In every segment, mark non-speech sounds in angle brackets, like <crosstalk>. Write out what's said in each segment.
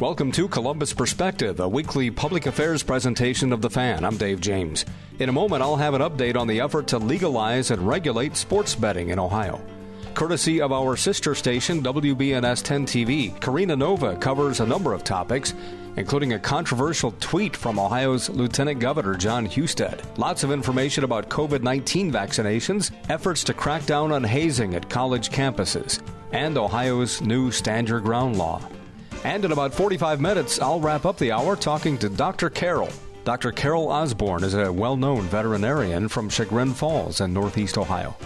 Welcome to Columbus Perspective, a weekly public affairs presentation of The Fan. I'm Dave James. In a moment, I'll have an update on the effort to legalize and regulate sports betting in Ohio. Courtesy of our sister station, WBNS 10 TV, Karina Nova covers a number of topics, including a controversial tweet from Ohio's Lieutenant Governor Jon Husted. Lots of information about COVID 19 vaccinations, efforts to crack down on hazing at college campuses, and Ohio's new stand your ground law. And in about 45 minutes, I'll wrap up the hour talking to Dr. Carol. Dr. Carol Osborne is a well known veterinarian from Chagrin Falls in Northeast Ohio.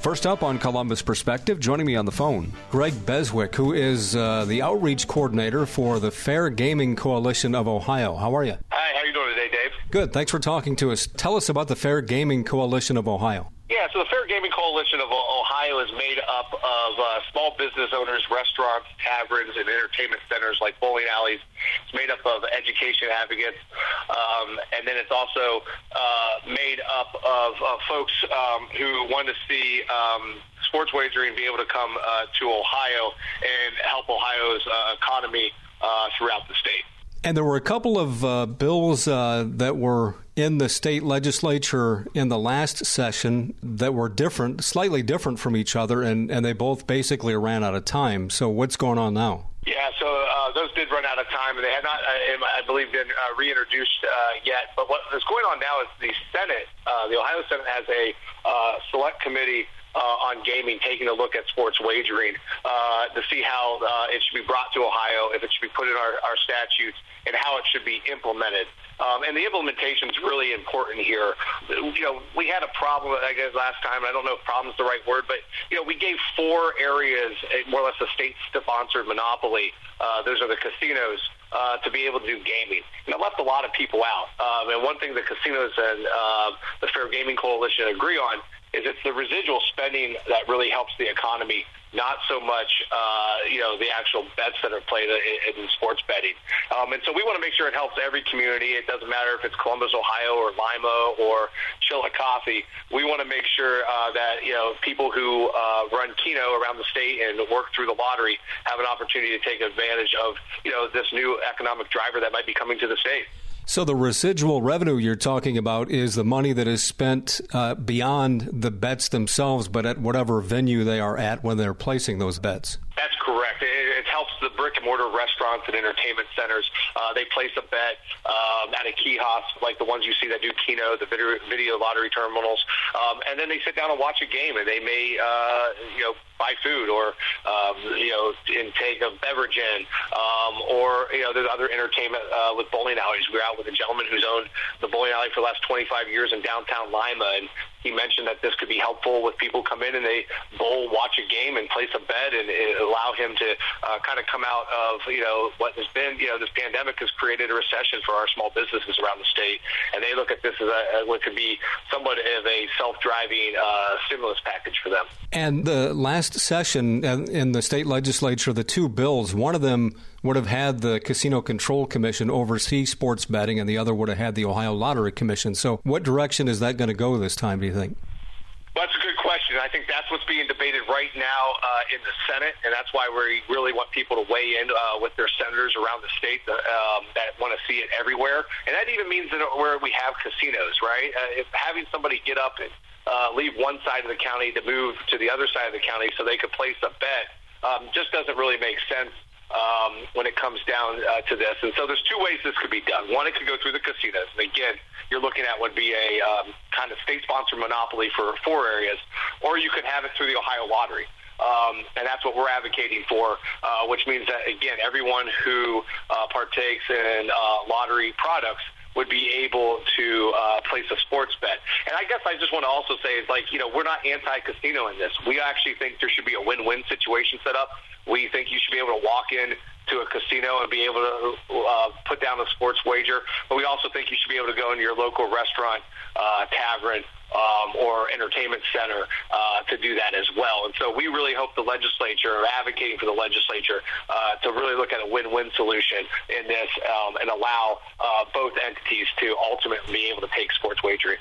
First up on Columbus Perspective, joining me on the phone, Greg Beswick, who is uh, the outreach coordinator for the Fair Gaming Coalition of Ohio. How are you? Hi, how are you doing today, Dave? Good. Thanks for talking to us. Tell us about the Fair Gaming Coalition of Ohio. Yeah, so the Fair Gaming Coalition of Ohio is made up of uh, small business owners, restaurants, taverns, and entertainment centers like bowling alleys. It's made up of education advocates, um, and then it's also uh, made up of uh, folks um, who want to see um, sports wagering be able to come uh, to Ohio and help Ohio's uh, economy uh, throughout the state. And there were a couple of uh, bills uh, that were in the state legislature in the last session that were different, slightly different from each other, and, and they both basically ran out of time. So, what's going on now? Yeah, so uh, those did run out of time, and they had not, uh, I believe, been uh, reintroduced uh, yet. But what is going on now is the Senate, the Ohio Senate, has a select committee uh, on gaming, taking a look at sports wagering uh, to see how uh, it should be brought to Ohio, if it should be put in our, our statutes, and how it should be implemented. Um, and the implementation is really important here. You know, we had a problem, I guess, last time. I don't know if problem is the right word, but, you know, we gave four areas, more or less a state-sponsored monopoly. Uh, those are the casinos, uh, to be able to do gaming. And it left a lot of people out. Um, and one thing the casinos and uh, the Fair Gaming Coalition agree on is it's the residual spending that really helps the economy, not so much uh, you know the actual bets that are played in, in sports betting. Um, and so we want to make sure it helps every community. It doesn't matter if it's Columbus, Ohio, or Lima, or Chillicothe. We want to make sure uh, that you know people who uh, run Keno around the state and work through the lottery have an opportunity to take advantage of you know this new economic driver that might be coming to the state. So the residual revenue you're talking about is the money that is spent uh, beyond the bets themselves, but at whatever venue they are at when they're placing those bets. That's correct. It, it helps the brick and mortar restaurants and entertainment centers. Uh, they place a bet um, at a kiosk like the ones you see that do Keno, the video, video lottery terminals, um, and then they sit down and watch a game, and they may, uh, you know, buy food or um, you know intake a beverage in um, or you know there's other entertainment uh, with bowling alleys. We were out with a gentleman who's owned the bowling alley for the last 25 years in downtown Lima, and he mentioned that this could be helpful with people come in and they bowl, watch a game, and place a bet, and allow him to uh, kind of come out of you know what has been you know this pandemic has created a recession for our small businesses around the state, and they look at this as a, what could be somewhat of a self-driving uh, stimulus package for them. And the last session in the state legislature, the two bills, one of them would have had the Casino Control Commission oversee sports betting, and the other would have had the Ohio Lottery Commission. So, what direction is that going to go this time, do you think? Well, that's a good question. I think that's what's being debated right now uh, in the Senate, and that's why we really want people to weigh in uh, with their senators around the state that, um, that want to see it everywhere. And that even means that where we have casinos, right? Uh, if having somebody get up and uh, leave one side of the county to move to the other side of the county so they could place a bet um, just doesn't really make sense um, when it comes down uh, to this. And so there's two ways this could be done. One, it could go through the casinos. And again, you're looking at would be a um, kind of state-sponsored monopoly for four areas, or you could have it through the Ohio Lottery. Um, and that's what we're advocating for, uh, which means that, again, everyone who uh, partakes in uh, lottery products would be able to uh, place a sports bet. And I guess I just want to also say is like, you know, we're not anti-casino in this. We actually think there should be a win-win situation set up. We think you should be able to walk in to a casino and be able to uh, put down a sports wager. But we also think you should be able to go into your local restaurant, uh, tavern, um, or entertainment center uh, to do that as well. And so we really hope the legislature, or advocating for the legislature, uh, to really look at a win-win solution in this um, and allow uh, both entities to ultimately be able to take sports wagering.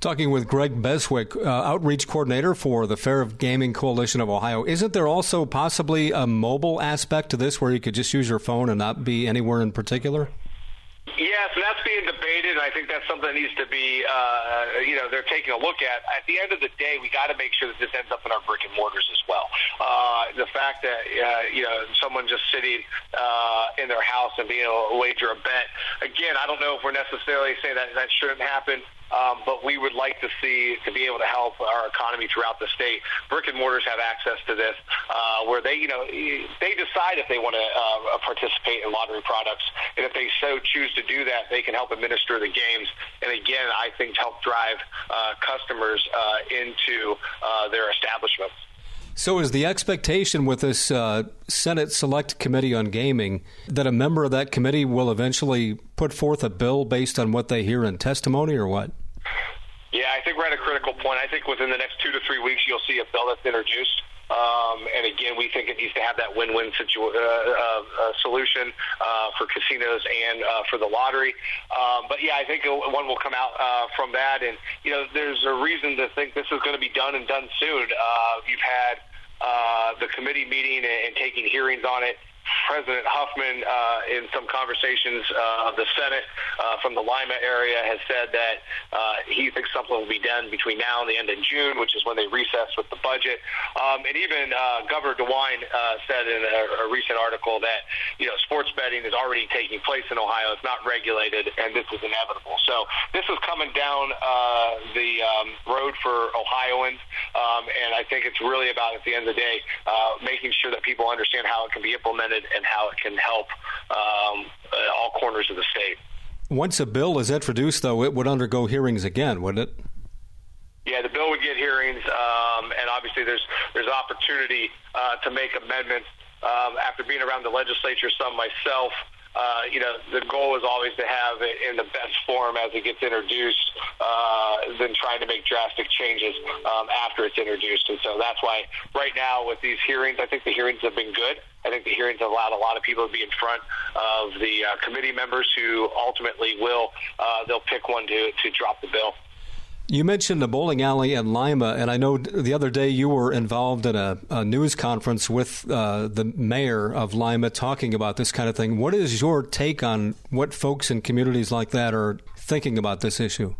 Talking with Greg Beswick, uh, outreach coordinator for the Fair of Gaming Coalition of Ohio. Isn't there also possibly a mobile aspect to this where you could just use your phone and not be anywhere in particular? Yes, and that's being debated, and I think that's something that needs to be, uh, you know, they're taking a look at. At the end of the day, we got to make sure that this ends up in our brick and mortars as well. Uh, the fact that, uh, you know, someone just sitting uh, in their house and being able to wager a bet, again, I don't know if we're necessarily saying that that shouldn't happen. Um, but we would like to see to be able to help our economy throughout the state. Brick and mortars have access to this, uh, where they, you know, they decide if they want to uh, participate in lottery products, and if they so choose to do that, they can help administer the games. And again, I think help drive uh, customers uh, into uh, their establishments. So, is the expectation with this uh, Senate Select Committee on Gaming that a member of that committee will eventually put forth a bill based on what they hear in testimony, or what? Yeah, I think we're at a critical point. I think within the next two to three weeks, you'll see a bill that's introduced. Um, and again, we think it needs to have that win-win situ- uh, uh, uh, solution uh, for casinos and uh, for the lottery. Um, but yeah, I think one will come out uh, from that. And you know, there's a reason to think this is going to be done and done soon. You've had uh, the committee meeting and, and taking hearings on it. President Huffman, uh, in some conversations uh, of the Senate uh, from the Lima area, has said that uh, he thinks something will be done between now and the end of June, which is when they recess with the budget. Um, and even uh, Governor DeWine uh, said in a, a recent article that you know sports betting is already taking place in Ohio. It's not regulated, and this is inevitable. So this is coming down the um, road for Ohioans, um, and I think it's really about at the end of the day making sure that people understand how it can be implemented and how it can help um, all corners of the state. Once a bill is introduced, though, it would undergo hearings again, wouldn't it? Yeah, the bill would get hearings, um, and obviously there's there's opportunity uh, to make amendments. Um, after being around the legislature some myself, uh, you know, the goal is always to have it in the best form as it gets introduced, uh, than trying to make drastic changes um, after it's introduced. And so that's why right now with these hearings, I think the hearings have been good. I think the hearings have allowed a lot of people to be in front of the uh, committee members who ultimately will uh, they'll pick one to to drop the bill. You mentioned the bowling alley in Lima, and I know the other day you were involved in a, a news conference with uh, the mayor of Lima talking about this kind of thing. What is your take on what folks in communities like that are thinking about this issue?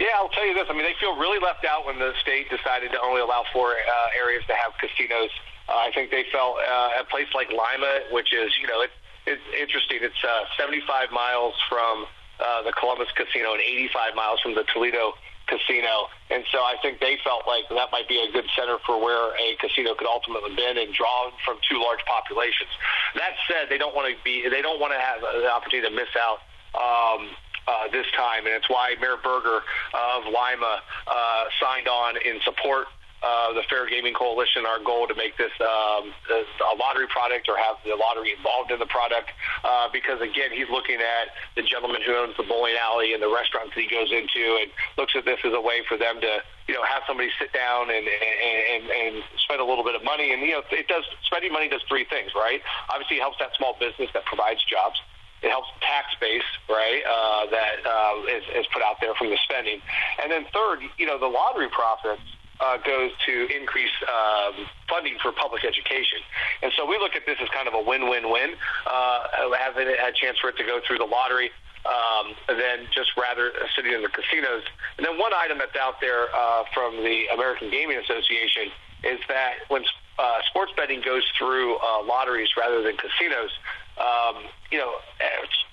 Yeah, I'll tell you this. I mean, they feel really left out when the state decided to only allow four uh, areas to have casinos. Uh, I think they felt uh, a place like Lima, which is, you know, it, it's interesting. It's uh, 75 miles from uh, the Columbus Casino and 85 miles from the Toledo Casino. And so I think they felt like that might be a good center for where a casino could ultimately be and draw from two large populations. That said, they don't want to be, they don't want to have the opportunity to miss out um, uh, this time, and it's why Mayor Berger of Lima uh, signed on in support uh, the Fair Gaming Coalition, our goal to make this um, a lottery product or have the lottery involved in the product. Uh, because again, he's looking at the gentleman who owns the bowling alley and the restaurants that he goes into, and looks at this as a way for them to, you know, have somebody sit down and and, and spend a little bit of money. And you know, it does spending money does three things, right? Obviously, it helps that small business that provides jobs it helps the tax base, right, uh, that uh, is, is put out there from the spending. And then third, you know, the lottery profits uh, goes to increase um, funding for public education. And so we look at this as kind of a win-win-win, uh, having a chance for it to go through the lottery um, than just rather sitting in the casinos. And then one item that's out there uh, from the American Gaming Association is that when uh, sports betting goes through uh, lotteries rather than casinos, um, you know,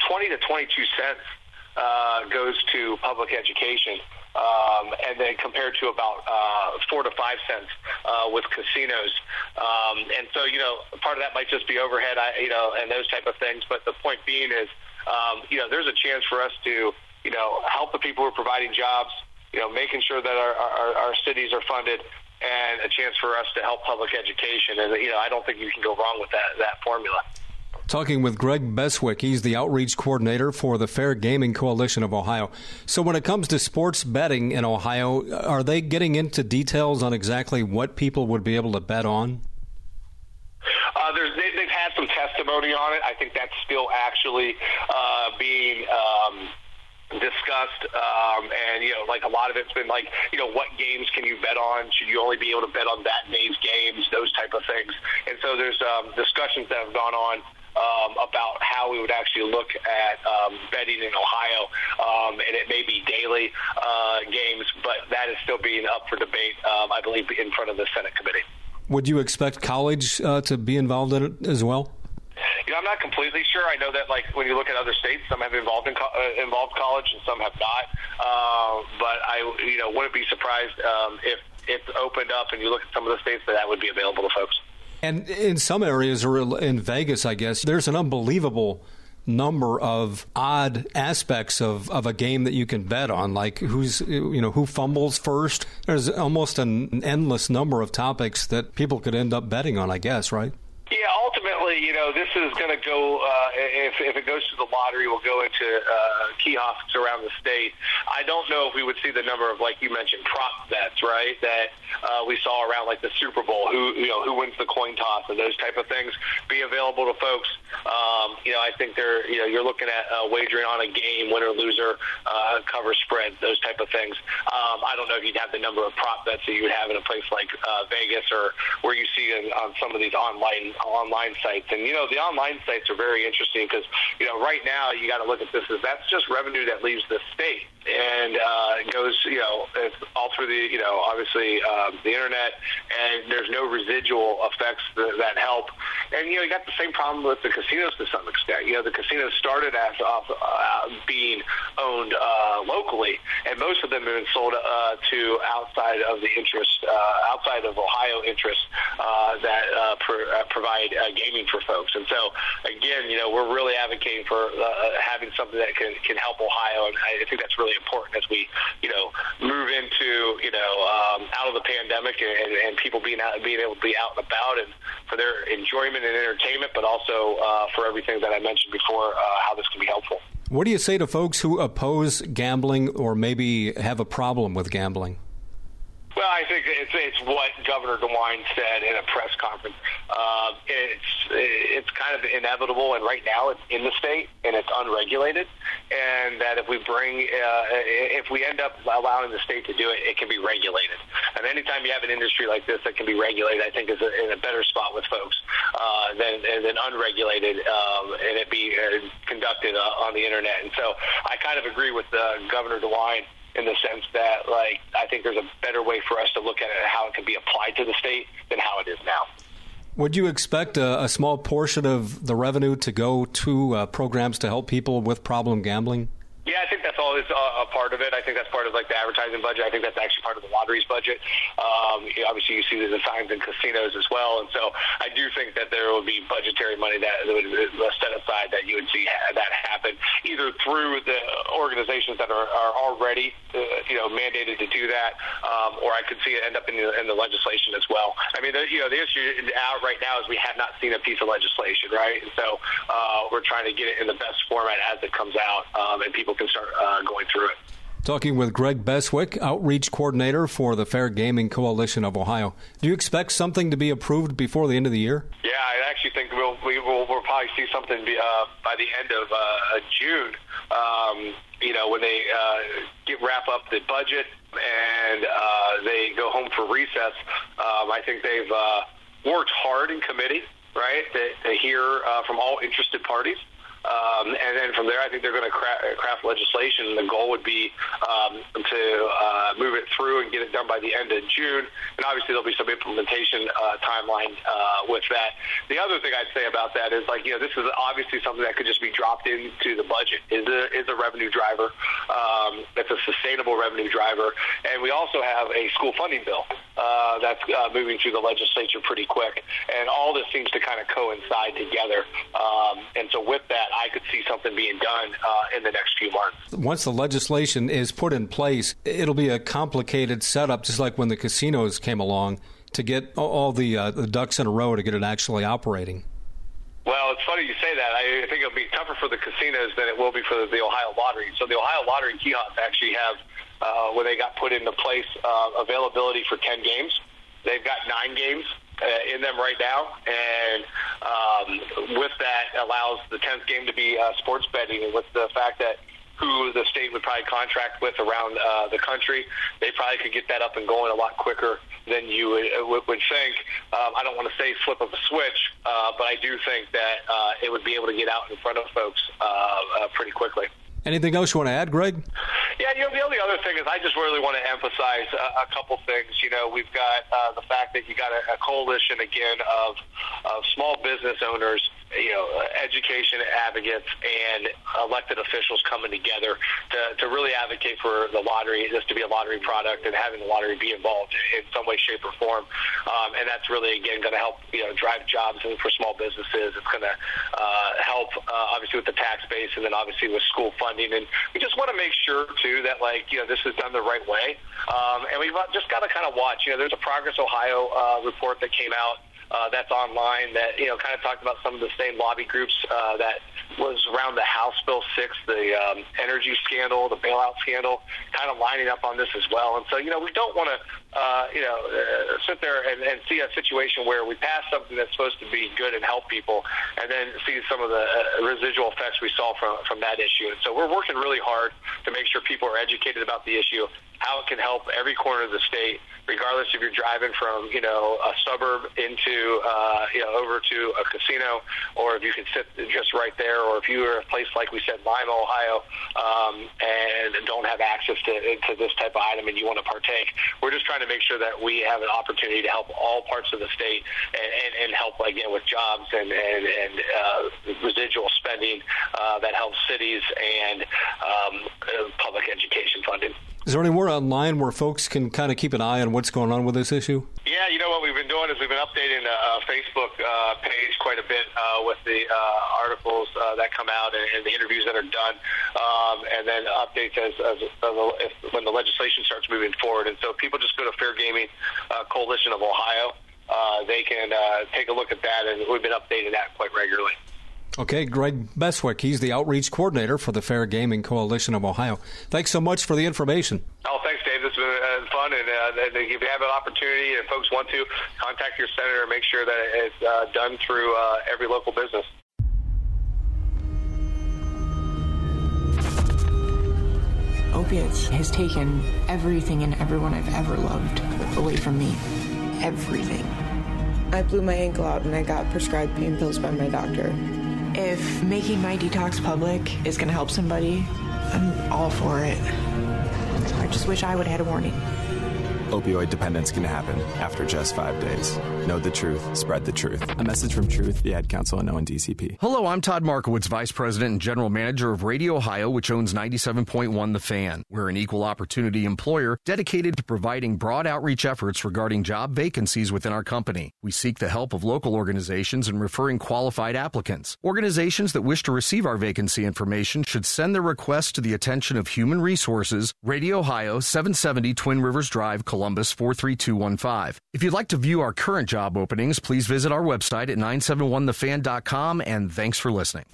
20 to 22 cents uh, goes to public education um, and then compared to about uh, four to five cents uh, with casinos. Um, and so, you know, part of that might just be overhead, I, you know, and those type of things. But the point being is, um, you know, there's a chance for us to, you know, help the people who are providing jobs, you know, making sure that our, our, our cities are funded, and a chance for us to help public education. And you know, I don't think you can go wrong with that that formula. Talking with Greg Beswick, he's the outreach coordinator for the Fair Gaming Coalition of Ohio. So, when it comes to sports betting in Ohio, are they getting into details on exactly what people would be able to bet on? Uh, they, have had some testimony on it. I think that's still actually uh, being um, discussed um, and you know, like a lot of it's been like, you know, what games can you bet on? Should you only be able to bet on that day's games? Those type of things. And so there's um, discussions that have gone on um, about how we would actually look at um, betting in Ohio, um, and it may be daily uh, games, but that is still being up for debate, um, I believe, in front of the Senate committee. Would you expect college uh, to be involved in it as well? You know, I'm not completely sure. I know that, like, when you look at other states, some have involved in co- uh, involved college and some have not. Uh, but I, you know, wouldn't be surprised um, if it opened up and you look at some of the states that that would be available to folks. And in some areas, or in Vegas, I guess, there's an unbelievable number of odd aspects of, of a game that you can bet on, like who's you know who fumbles first. There's almost an endless number of topics that people could end up betting on. I guess, right? Yeah, ultimately, you know, this is going to go. Uh, if if it goes to the lottery, will go into uh, kiosks around the state. I don't know if we would see the number of, like you mentioned, prop bets, right? That uh, we saw around like the Super Bowl, who you know who wins the coin toss and those type of things, be available to folks. Um, you know, I think they're you know you're looking at uh, wagering on a game, winner loser, uh, cover spreads, those type of things. Um, I don't know if you'd have the number of prop bets that you would have in a place like uh, Vegas or where you see in, on some of these online online sites. And you know, the online sites are very interesting because you know right now you got to look at this as that's just revenue that leaves the state and uh, goes you know all through the you know obviously um, the internet and there's no residual effects that, that help. And you know you got the same problem with the casinos to some extent. You know the casinos started as off uh, being owned uh, locally, and most of them have been sold uh, to outside of the interest uh, outside of Ohio interests uh, that uh, pr- uh, provide uh, gaming for folks. And so, again, you know, we're really advocating for uh, having something that can, can help Ohio. And I think that's really important as we, you know, move into, you know, um, out of the pandemic and, and people being out, being able to be out and about and for their enjoyment and entertainment, but also uh, for everything that I mentioned before, uh, how this can be helpful. What do you say to folks who oppose gambling or maybe have a problem with gambling? Well, I think it's it's what Governor DeWine said in a press conference. Uh, it's it's kind of inevitable, and right now it's in the state and it's unregulated, and that if we bring uh, if we end up allowing the state to do it, it can be regulated. And anytime you have an industry like this that can be regulated, I think is a, in a better spot with folks uh, than than unregulated um, and it be uh, conducted uh, on the internet. And so I kind of agree with uh, Governor DeWine in the sense that like I think there's a better way for us to look at it and how it can be applied to the state than how it is now. Would you expect a, a small portion of the revenue to go to uh, programs to help people with problem gambling? Yeah, I think that's all is a, part of it. I think that's part of like the advertising budget. I think that's actually part of the lottery's budget. Um, obviously, you see the signs in casinos as well, and so I do think that there would be budgetary money that would set aside that you would see that happen either through the organizations that are, are already uh, you know mandated to do that, um, or I could see it end up in the, in the legislation as well. I mean, the, you know, the issue out right now is we have not seen a piece of legislation, right? And so uh, we're trying to get it in the best format as it comes out, um, and people can start uh, going through it. Talking with Greg Beswick, Outreach Coordinator for the Fair Gaming Coalition of Ohio. Do you expect something to be approved before the end of the year? Yeah, actually think we'll we will we'll probably see something uh, by the end of uh, June. Um, you know, when they uh, get wrap up the budget and uh, they go home for recess, um, I think they've uh, worked hard in committee, right, to, to hear uh, from all interested parties. Um, and then from there, I think they're going to craft, craft legislation. The goal would be um, to uh, move it through and get it done by the end of June. And obviously, there'll be some implementation uh, timeline uh, with that. The other thing I'd say about that is, like, you know, this is obviously something that could just be dropped into the budget. is a is a revenue driver. Um, it's a sustainable revenue driver, and we also have a school funding bill uh, that's uh, moving through the legislature pretty quick. And all this seems to kind of coincide together. Um, and so, with that, I could see something being done uh, in the next few months. Once the legislation is put in place, it'll be a complicated setup, just like when the casinos came along, to get all the, uh, the ducks in a row to get it actually operating. Well, it's funny you say that. I think it'll be tougher for the casinos than it will be for the Ohio Lottery. So the Ohio Lottery kiosks actually have, uh, when they got put into place, uh, availability for 10 games. They've got nine games in them right now, and um, with that allows the tenth game to be uh, sports betting, and with the fact that who the state would probably contract with around uh, the country. They probably could get that up and going a lot quicker than you would, uh, would think. Um, I don't want to say flip of a switch, uh, but I do think that uh, it would be able to get out in front of folks uh, uh, pretty quickly. Anything else you want to add, Greg? You know, the only other thing is I just really want to emphasize a, a couple things. You know, we've got uh, the fact that you got a, a coalition again of of small business owners you know, education advocates and elected officials coming together to, to really advocate for the lottery, this to be a lottery product and having the lottery be involved in some way, shape, or form. Um, and that's really, again, going to help, you know, drive jobs for small businesses. It's going to uh, help, uh, obviously, with the tax base and then obviously with school funding. And we just want to make sure, too, that, like, you know, this is done the right way. Um, and we've just got to kind of watch. You know, there's a Progress Ohio uh, report that came out uh, that's online that you know kind of talked about some of the same lobby groups uh, that was around the House Bill six, the um, energy scandal, the bailout scandal, kind of lining up on this as well. And so you know we don't want to uh, you know uh, sit there and, and see a situation where we pass something that's supposed to be good and help people, and then see some of the uh, residual effects we saw from from that issue. And so we're working really hard to make sure people are educated about the issue how it can help every corner of the state, regardless if you're driving from you know a suburb into uh, you know over to a casino, or if you can sit just right there, or if you are a place like we said, Lima, Ohio, um, and don't have access to, to this type of item, and you want to partake. We're just trying to make sure that we have an opportunity to help all parts of the state and, and, and help again with jobs and and, and uh, residual spending uh, that helps cities and um, public education funding. Is there anywhere online where folks can kind of keep an eye on what's going on with this issue? Yeah, you know what we've been doing is we've been updating a, a Facebook uh, page quite a bit uh, with the uh, articles uh, that come out and, and, the interviews that are done, um, and then updates as, as, as if, when the legislation starts moving forward. And so people just go to Fair Gaming uh, Coalition of Ohio. Uh, they can take a look at that, and we've been updating that quite regularly. Okay, Greg Beswick. He's the outreach coordinator for the Fair Gaming Coalition of Ohio. Thanks so much for the information. Oh, thanks, Dave. This has been uh, fun. And uh, if you have an opportunity and folks want to, contact your senator and make sure that it's uh, done through uh, every local business. Opiates has taken everything and everyone I've ever loved away from me. Everything. I blew my ankle out and I got prescribed pain pills by my doctor. If making my detox public is going to help somebody, I'm all for it. I just wish I would have had a warning opioid dependence can happen after just five days. Know the truth, spread the truth. A message from Truth, the Ad Council, and ONDCP. Hello, I'm Todd Markowitz, Vice President and General Manager of Radio Ohio, which owns 97.1 The Fan. We're an equal opportunity employer dedicated to providing broad outreach efforts regarding job vacancies within our company. We seek the help of local organizations in referring qualified applicants. Organizations that wish to receive our vacancy information should send their request to the attention of Human Resources, Radio Ohio, 770 Twin Rivers Drive, Columbus 43215. If you'd like to view our current job openings, please visit our website at 971thefan.com and thanks for listening.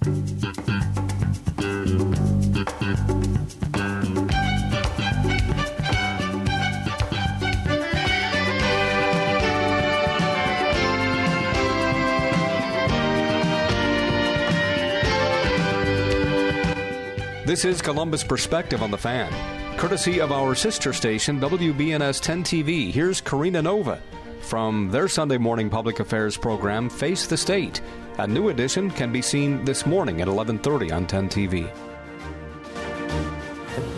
This is Columbus Perspective on the Fan. Courtesy of our sister station, WBNS 10 TV, here's Karina Nova from their Sunday morning public affairs program, Face the State. A new edition can be seen this morning at 11:30 on 10 TV.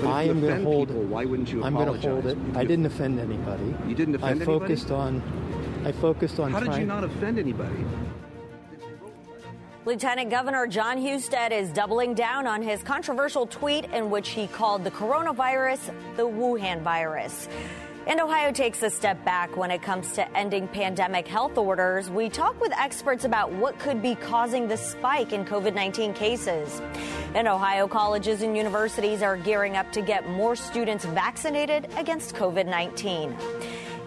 I am going to hold people, why wouldn't you I'm going to hold it. I didn't offend anybody. You didn't offend I focused anybody? on I focused on How did trying, you not offend anybody? Lieutenant Governor Jon Husted is doubling down on his controversial tweet in which he called the coronavirus the Wuhan virus. And Ohio takes a step back when it comes to ending pandemic health orders. We talk with experts about what could be causing the spike in COVID 19 cases. And Ohio colleges and universities are gearing up to get more students vaccinated against COVID 19.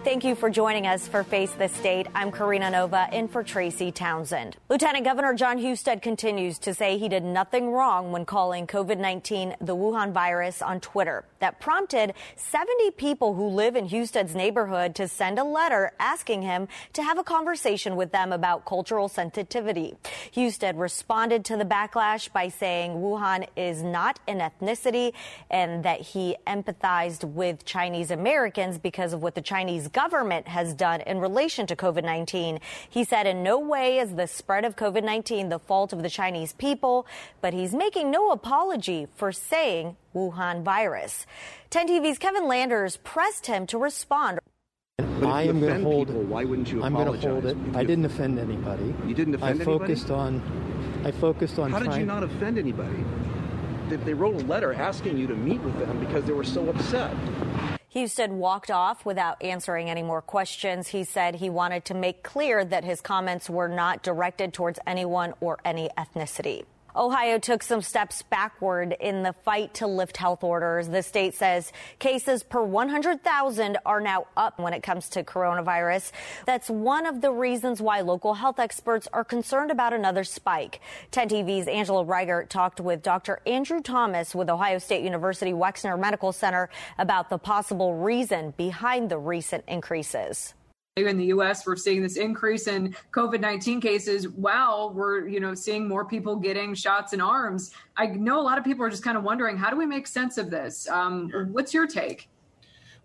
Thank you for joining us for Face the State. I'm Karina Nova in for Tracy Townsend. Lieutenant Governor Jon Husted continues to say he did nothing wrong when calling COVID 19 the Wuhan virus on Twitter. That prompted 70 people who live in Husted's neighborhood to send a letter asking him to have a conversation with them about cultural sensitivity. Husted responded to the backlash by saying Wuhan is not an ethnicity and that he empathized with Chinese Americans because of what the Chinese government has done in relation to COVID 19. He said, in no way is the spread of COVID 19 the fault of the Chinese people, but he's making no apology for saying Wuhan virus. 10 TV's Kevin Landers pressed him to respond. I am going to hold. People, why wouldn't you I'm going to hold it. I didn't offend anybody. You didn't offend I focused anybody? on. I focused on. How did you not offend anybody? They, they wrote a letter asking you to meet with them because they were so upset. Husted walked off without answering any more questions. He said he wanted to make clear that his comments were not directed towards anyone or any ethnicity. Ohio took some steps backward in the fight to lift health orders. The state says cases per 100,000 are now up when it comes to coronavirus. That's one of the reasons why local health experts are concerned about another spike. 10 TV's Angela Reichert talked with Dr. Andrew Thomas with Ohio State University Wexner Medical Center about the possible reason behind the recent increases in the US we're seeing this increase in COVID-19 cases while we're you know seeing more people getting shots in arms. I know a lot of people are just kind of wondering how do we make sense of this? Um, what's your take?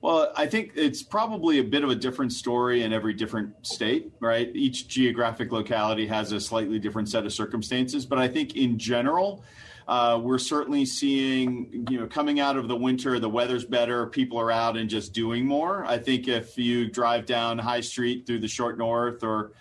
Well, I think it's probably a bit of a different story in every different state, right? Each geographic locality has a slightly different set of circumstances, but I think in general, uh, we're certainly seeing, you know, coming out of the winter, the weather's better, people are out and just doing more. I think if you drive down High Street through the short north or,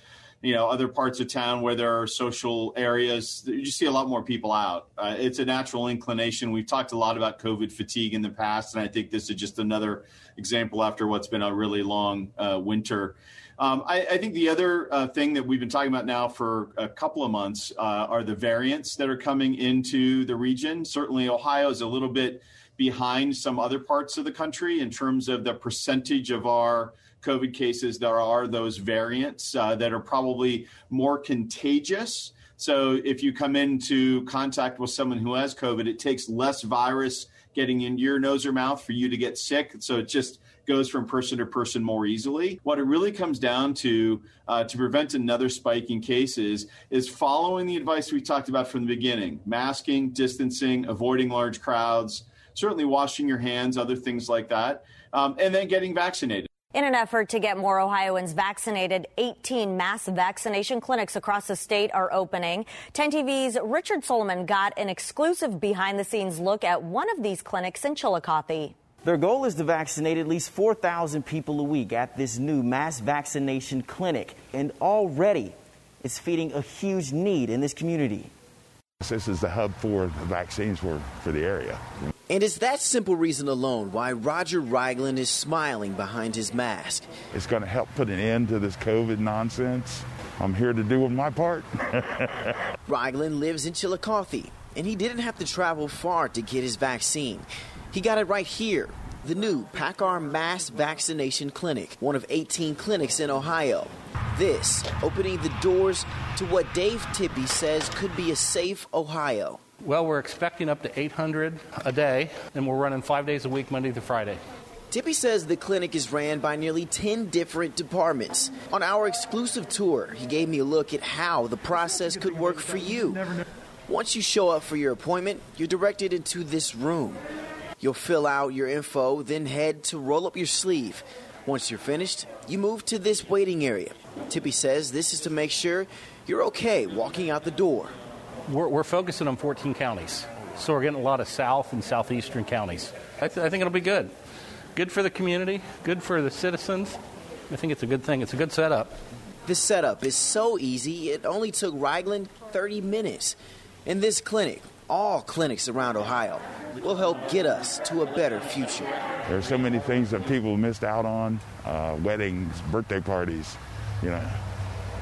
you know, other parts of town where there are social areas, you see a lot more people out. Uh, it's a natural inclination. We've talked a lot about COVID fatigue in the past, and I think this is just another example after what's been a really long uh, winter. Um, I, I, think the other uh, thing that we've been talking about now for a couple of months uh, are the variants that are coming into the region. Certainly, Ohio is a little bit behind some other parts of the country in terms of the percentage of our COVID cases there are those variants uh, that are probably more contagious. So, if you come into contact with someone who has COVID, it takes less virus getting into your nose or mouth for you to get sick. So, it just goes from person to person more easily. What it really comes down to uh, to prevent another spike in cases is following the advice we talked about from the beginning masking, distancing, avoiding large crowds, certainly washing your hands, other things like that, um, and then getting vaccinated. In an effort to get more Ohioans vaccinated, 18 mass vaccination clinics across the state are opening. 10 TV's Richard Solomon got an exclusive behind the scenes look at one of these clinics in Chillicothe. Their goal is to vaccinate at least 4,000 people a week at this new mass vaccination clinic. And already it's feeding a huge need in this community. This is the hub for the vaccines for, for the area. And it's that simple reason alone why Roger Reigland is smiling behind his mask. It's going to help put an end to this COVID nonsense. I'm here to do my part. <laughs> Reigland lives in Chillicothe, and he didn't have to travel far to get his vaccine. He got it right here. The new PACCAR Mass Vaccination Clinic, one of 18 clinics in Ohio. This opening the doors to what Dave Tippy says could be a safe Ohio. Well, we're expecting up to 800 a day, and we're running five days a week, Monday to Friday. Tippy says the clinic is ran by nearly 10 different departments. On our exclusive tour, he gave me a look at how the process could work for you. Once you show up for your appointment, you're directed into this room. You'll fill out your info, then head to roll up your sleeve. Once you're finished, you move to this waiting area. Tippy says this is to make sure you're okay walking out the door. We're, we're focusing on 14 counties, so we're getting a lot of south and southeastern counties. I, th- I think it'll be good. Good for the community, good for the citizens. I think it's a good thing. It's a good setup. The setup is so easy, it only took Reigland 30 minutes. In this clinic, all clinics around Ohio will help get us to a better future. There are so many things that people missed out on uh, weddings, birthday parties, you know,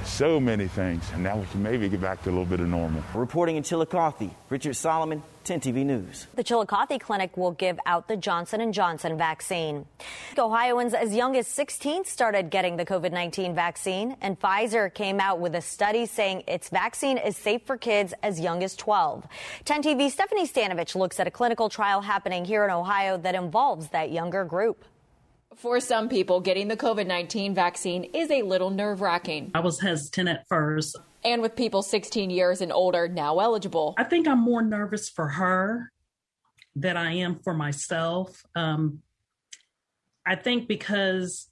so many things, and now we can maybe get back to a little bit of normal. Reporting in Chillicothe, Richard Solomon, 10 TV News. The Chillicothe Clinic will give out the Johnson & Johnson vaccine. Ohioans as young as 16 started getting the COVID-19 vaccine, and Pfizer came out with a study saying its vaccine is safe for kids as young as 12. 10 TV Stephanie Stanovich looks at a clinical trial happening here in Ohio that involves that younger group. For some people, getting the COVID 19 vaccine is a little nerve wracking. I was hesitant at first. And with people 16 years and older now eligible. I think I'm more nervous for her than I am for myself. Um, I think because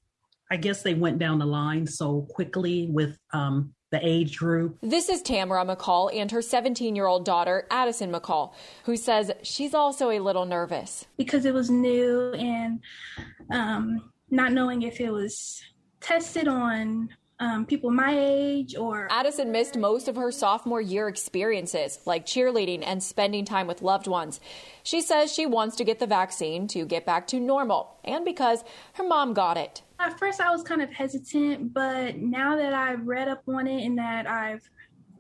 I guess they went down the line so quickly with um, the age group. This is Tamara McCall and her 17 year old daughter, Addison McCall, who says she's also a little nervous. Because it was new and um, not knowing if it was tested on um, people my age or. Addison missed most of her sophomore year experiences, like cheerleading and spending time with loved ones. She says she wants to get the vaccine to get back to normal and because her mom got it. At first, I was kind of hesitant, but now that I've read up on it and that I've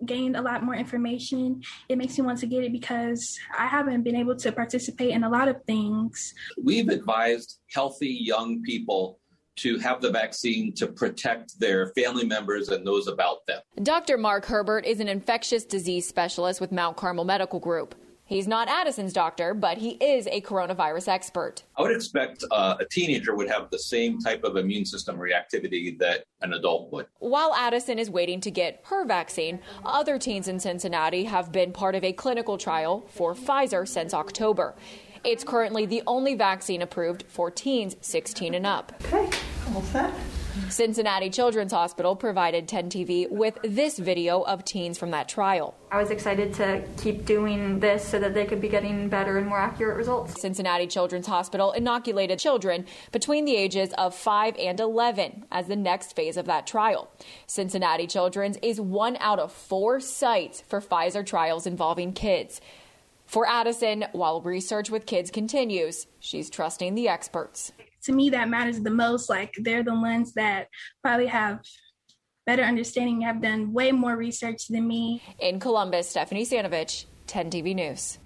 gained a lot more information, it makes me want to get it because I haven't been able to participate in a lot of things. We've advised healthy young people to have the vaccine to protect their family members and those about them. Dr. Mark Herbert is an infectious disease specialist with Mount Carmel Medical Group. He's not Addison's doctor, but he is a coronavirus expert. I would expect uh, a teenager would have the same type of immune system reactivity that an adult would. While Addison is waiting to get her vaccine, other teens in Cincinnati have been part of a clinical trial for Pfizer since October. It's currently the only vaccine approved for teens 16 and up. Okay, all set. Cincinnati Children's Hospital provided 10 TV with this video of teens from that trial. I was excited to keep doing this so that they could be getting better and more accurate results. Cincinnati Children's Hospital inoculated children between the ages of 5 and 11 as the next phase of that trial. Cincinnati Children's is one out of four sites for Pfizer trials involving kids. For Addison, while research with kids continues, she's trusting the experts. To me that matters the most. Like they're the ones that probably have better understanding have done way more research than me. In columbus stephanie stanovich 10 tv news.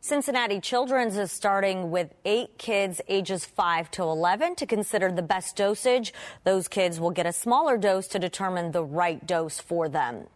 Cincinnati Children's is starting with eight kids ages 5 to 11 to consider the best dosage. Those kids will get a smaller dose to determine the right dose for them.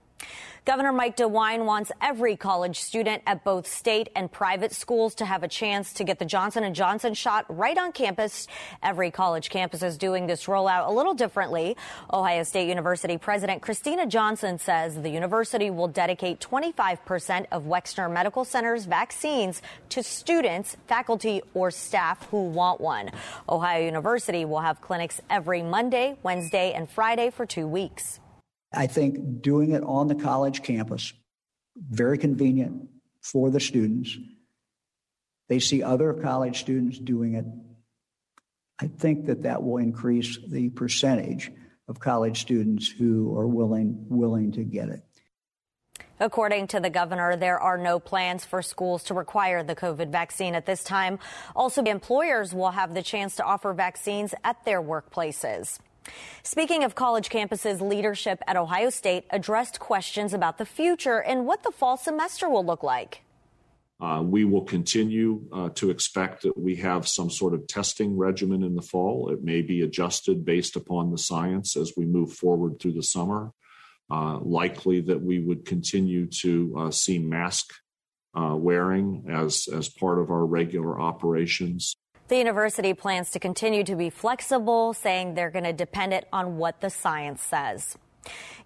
Governor Mike DeWine wants every college student at both state and private schools to have a chance to get the Johnson & Johnson shot right on campus. Every college campus is doing this rollout a little differently. Ohio State University President Kristina Johnson says the university will dedicate 25% of Wexner Medical Center's vaccines to students, faculty, or staff who want one. Ohio University will have clinics every Monday, Wednesday, and Friday for two weeks. I think doing it on the college campus, very convenient for the students. They see other college students doing it. I think that that will increase the percentage of college students who are willing willing to get it. According to the governor, there are no plans for schools to require the COVID vaccine at this time. Also, employers will have the chance to offer vaccines at their workplaces. Speaking of college campuses, leadership at Ohio State addressed questions about the future and what the fall semester will look like. Uh, we will continue uh, to expect that we have some sort of testing regimen in the fall. It may be adjusted based upon the science as we move forward through the summer. Uh, likely that we would continue to uh, see mask uh, wearing as, as part of our regular operations. The university plans to continue to be flexible, saying they're going to depend it on what the science says.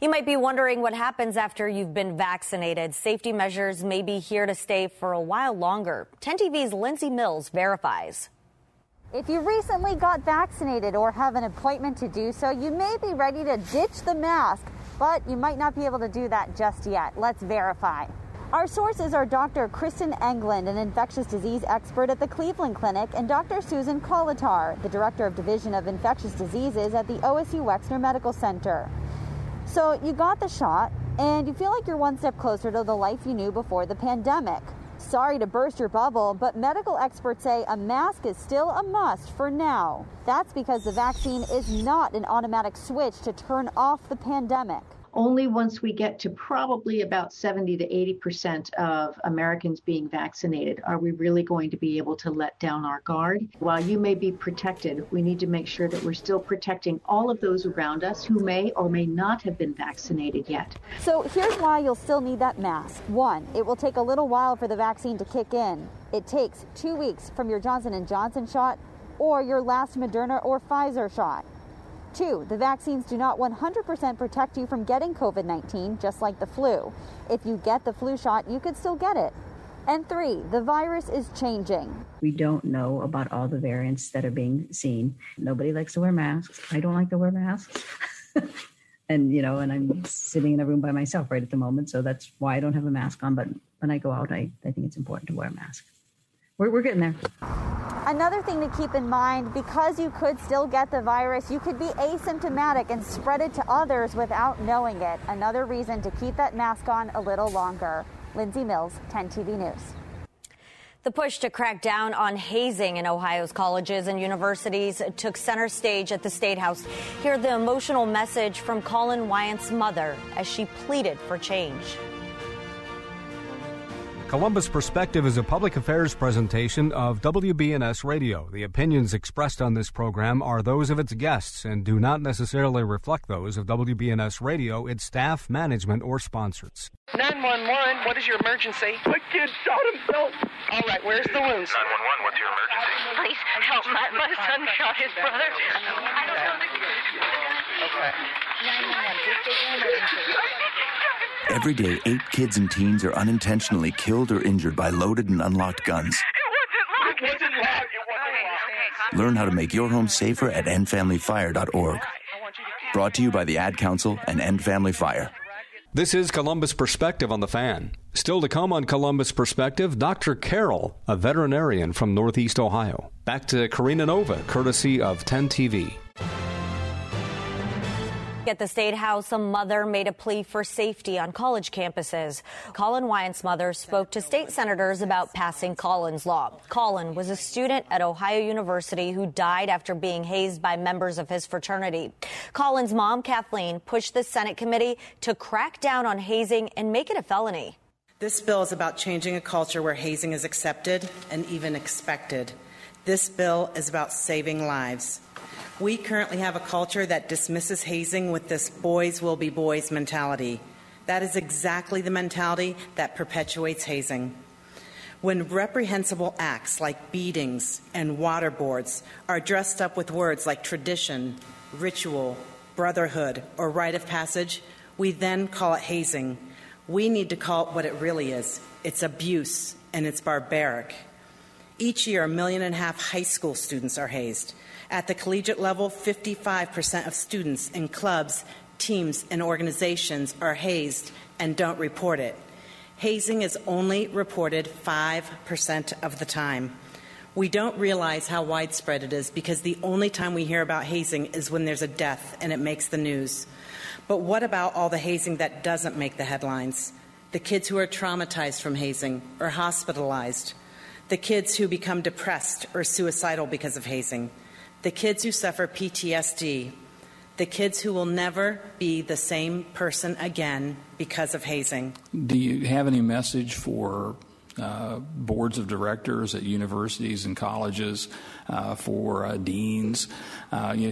You might be wondering what happens after you've been vaccinated. Safety measures may be here to stay for a while longer. 10 TV's Lindsay Mills verifies. If you recently got vaccinated or have an appointment to do so, you may be ready to ditch the mask, but you might not be able to do that just yet. Let's verify. Our sources are Dr. Kristin Englund, an infectious disease expert at the Cleveland Clinic, and Dr. Susan Koletar, the Director of Division of Infectious Diseases at the OSU Wexner Medical Center. So you got the shot, and you feel like you're one step closer to the life you knew before the pandemic. Sorry to burst your bubble, but medical experts say a mask is still a must for now. That's because the vaccine is not an automatic switch to turn off the pandemic. Only once we get to probably about 70 to 80 percent of Americans being vaccinated are we really going to be able to let down our guard. While you may be protected, we need to make sure that we're still protecting all of those around us who may or may not have been vaccinated yet. So here's why you'll still need that mask. One, it will take a little while for the vaccine to kick in. It takes two weeks from your Johnson & Johnson shot or your last Moderna or Pfizer shot. Two, the vaccines do not 100% protect you from getting COVID 19, just like the flu. If you get the flu shot, you could still get it. And three, the virus is changing. We don't know about all the variants that are being seen. Nobody likes to wear masks. I don't like to wear masks. <laughs> and, you know, and I'm sitting in a room by myself right at the moment. So that's why I don't have a mask on. But when I go out, I, I think it's important to wear a mask. We're, we're getting there. Another thing to keep in mind because you could still get the virus, you could be asymptomatic and spread it to others without knowing it. Another reason to keep that mask on a little longer. Lindsay Mills, 10 TV News. The push to crack down on hazing in Ohio's colleges and universities took center stage at the State House. Hear the emotional message from Collin Wiant's mother as she pleaded for change. Columbus Perspective is a public affairs presentation of WBNS Radio. The opinions expressed on this program are those of its guests and do not necessarily reflect those of WBNS Radio, its staff, management, or sponsors. 911, what is your emergency? My kid shot himself. All right, where's the wounds? 911, what's your emergency? Please help. My, my son shot his brother. I don't know the Okay. Every day, eight kids and teens are unintentionally killed or injured by loaded and unlocked guns. Learn how to make your home safer at endfamilyfire.org. Brought to you by the Ad Council and End Family Fire. This is Columbus Perspective on the Fan. Still to come on Columbus Perspective, Dr. Carroll, a veterinarian from Northeast Ohio. Back to Karina Nova, courtesy of 10 TV. At the State House, a mother made a plea for safety on college campuses. Collin Wiant's mother spoke to state senators about passing Collin's Law. Collin was a student at Ohio University who died after being hazed by members of his fraternity. Collin's mom, Kathleen, pushed the Senate committee to crack down on hazing and make it a felony. This bill is about changing a culture where hazing is accepted and even expected. This bill is about saving lives. We currently have a culture that dismisses hazing with this boys will be boys mentality. That is exactly the mentality that perpetuates hazing. When reprehensible acts like beatings and waterboards are dressed up with words like tradition, ritual, brotherhood, or rite of passage, we then call it hazing. We need to call it what it really is it's abuse and it's barbaric. Each year, a million and a half high school students are hazed. At the collegiate level, 55% of students in clubs, teams, and organizations are hazed and don't report it. Hazing is only reported 5% of the time. We don't realize how widespread it is because the only time we hear about hazing is when there's a death and it makes the news. But what about all the hazing that doesn't make the headlines? The kids who are traumatized from hazing or hospitalized, the kids who become depressed or suicidal because of hazing, the kids who suffer PTSD, the kids who will never be the same person again because of hazing. Do you have any message for uh, boards of directors at universities and colleges, uh, for uh, deans? Uh, you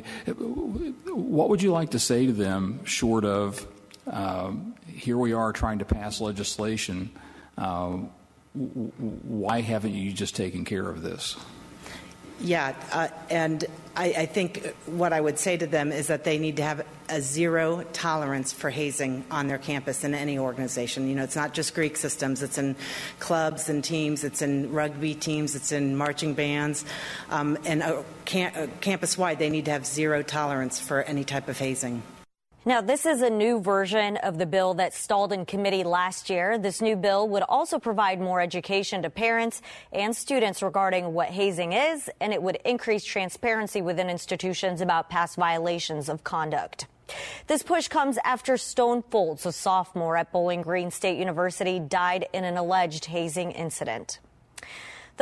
what would you like to say to them, short of um, here we are trying to pass legislation? Uh, why haven't you just taken care of this? Yeah, uh, and I, I, think what I would say to them is that they need to have a zero tolerance for hazing on their campus in any organization. You know, it's not just Greek systems, it's in clubs and teams, it's in rugby teams, it's in marching bands. Um, and uh, cam- uh, campus wide, they need to have zero tolerance for any type of hazing. Now, this is a new version of the bill that stalled in committee last year. This new bill would also provide more education to parents and students regarding what hazing is, and it would increase transparency within institutions about past violations of conduct. This push comes after Stone Foltz, a sophomore at Bowling Green State University, died in an alleged hazing incident.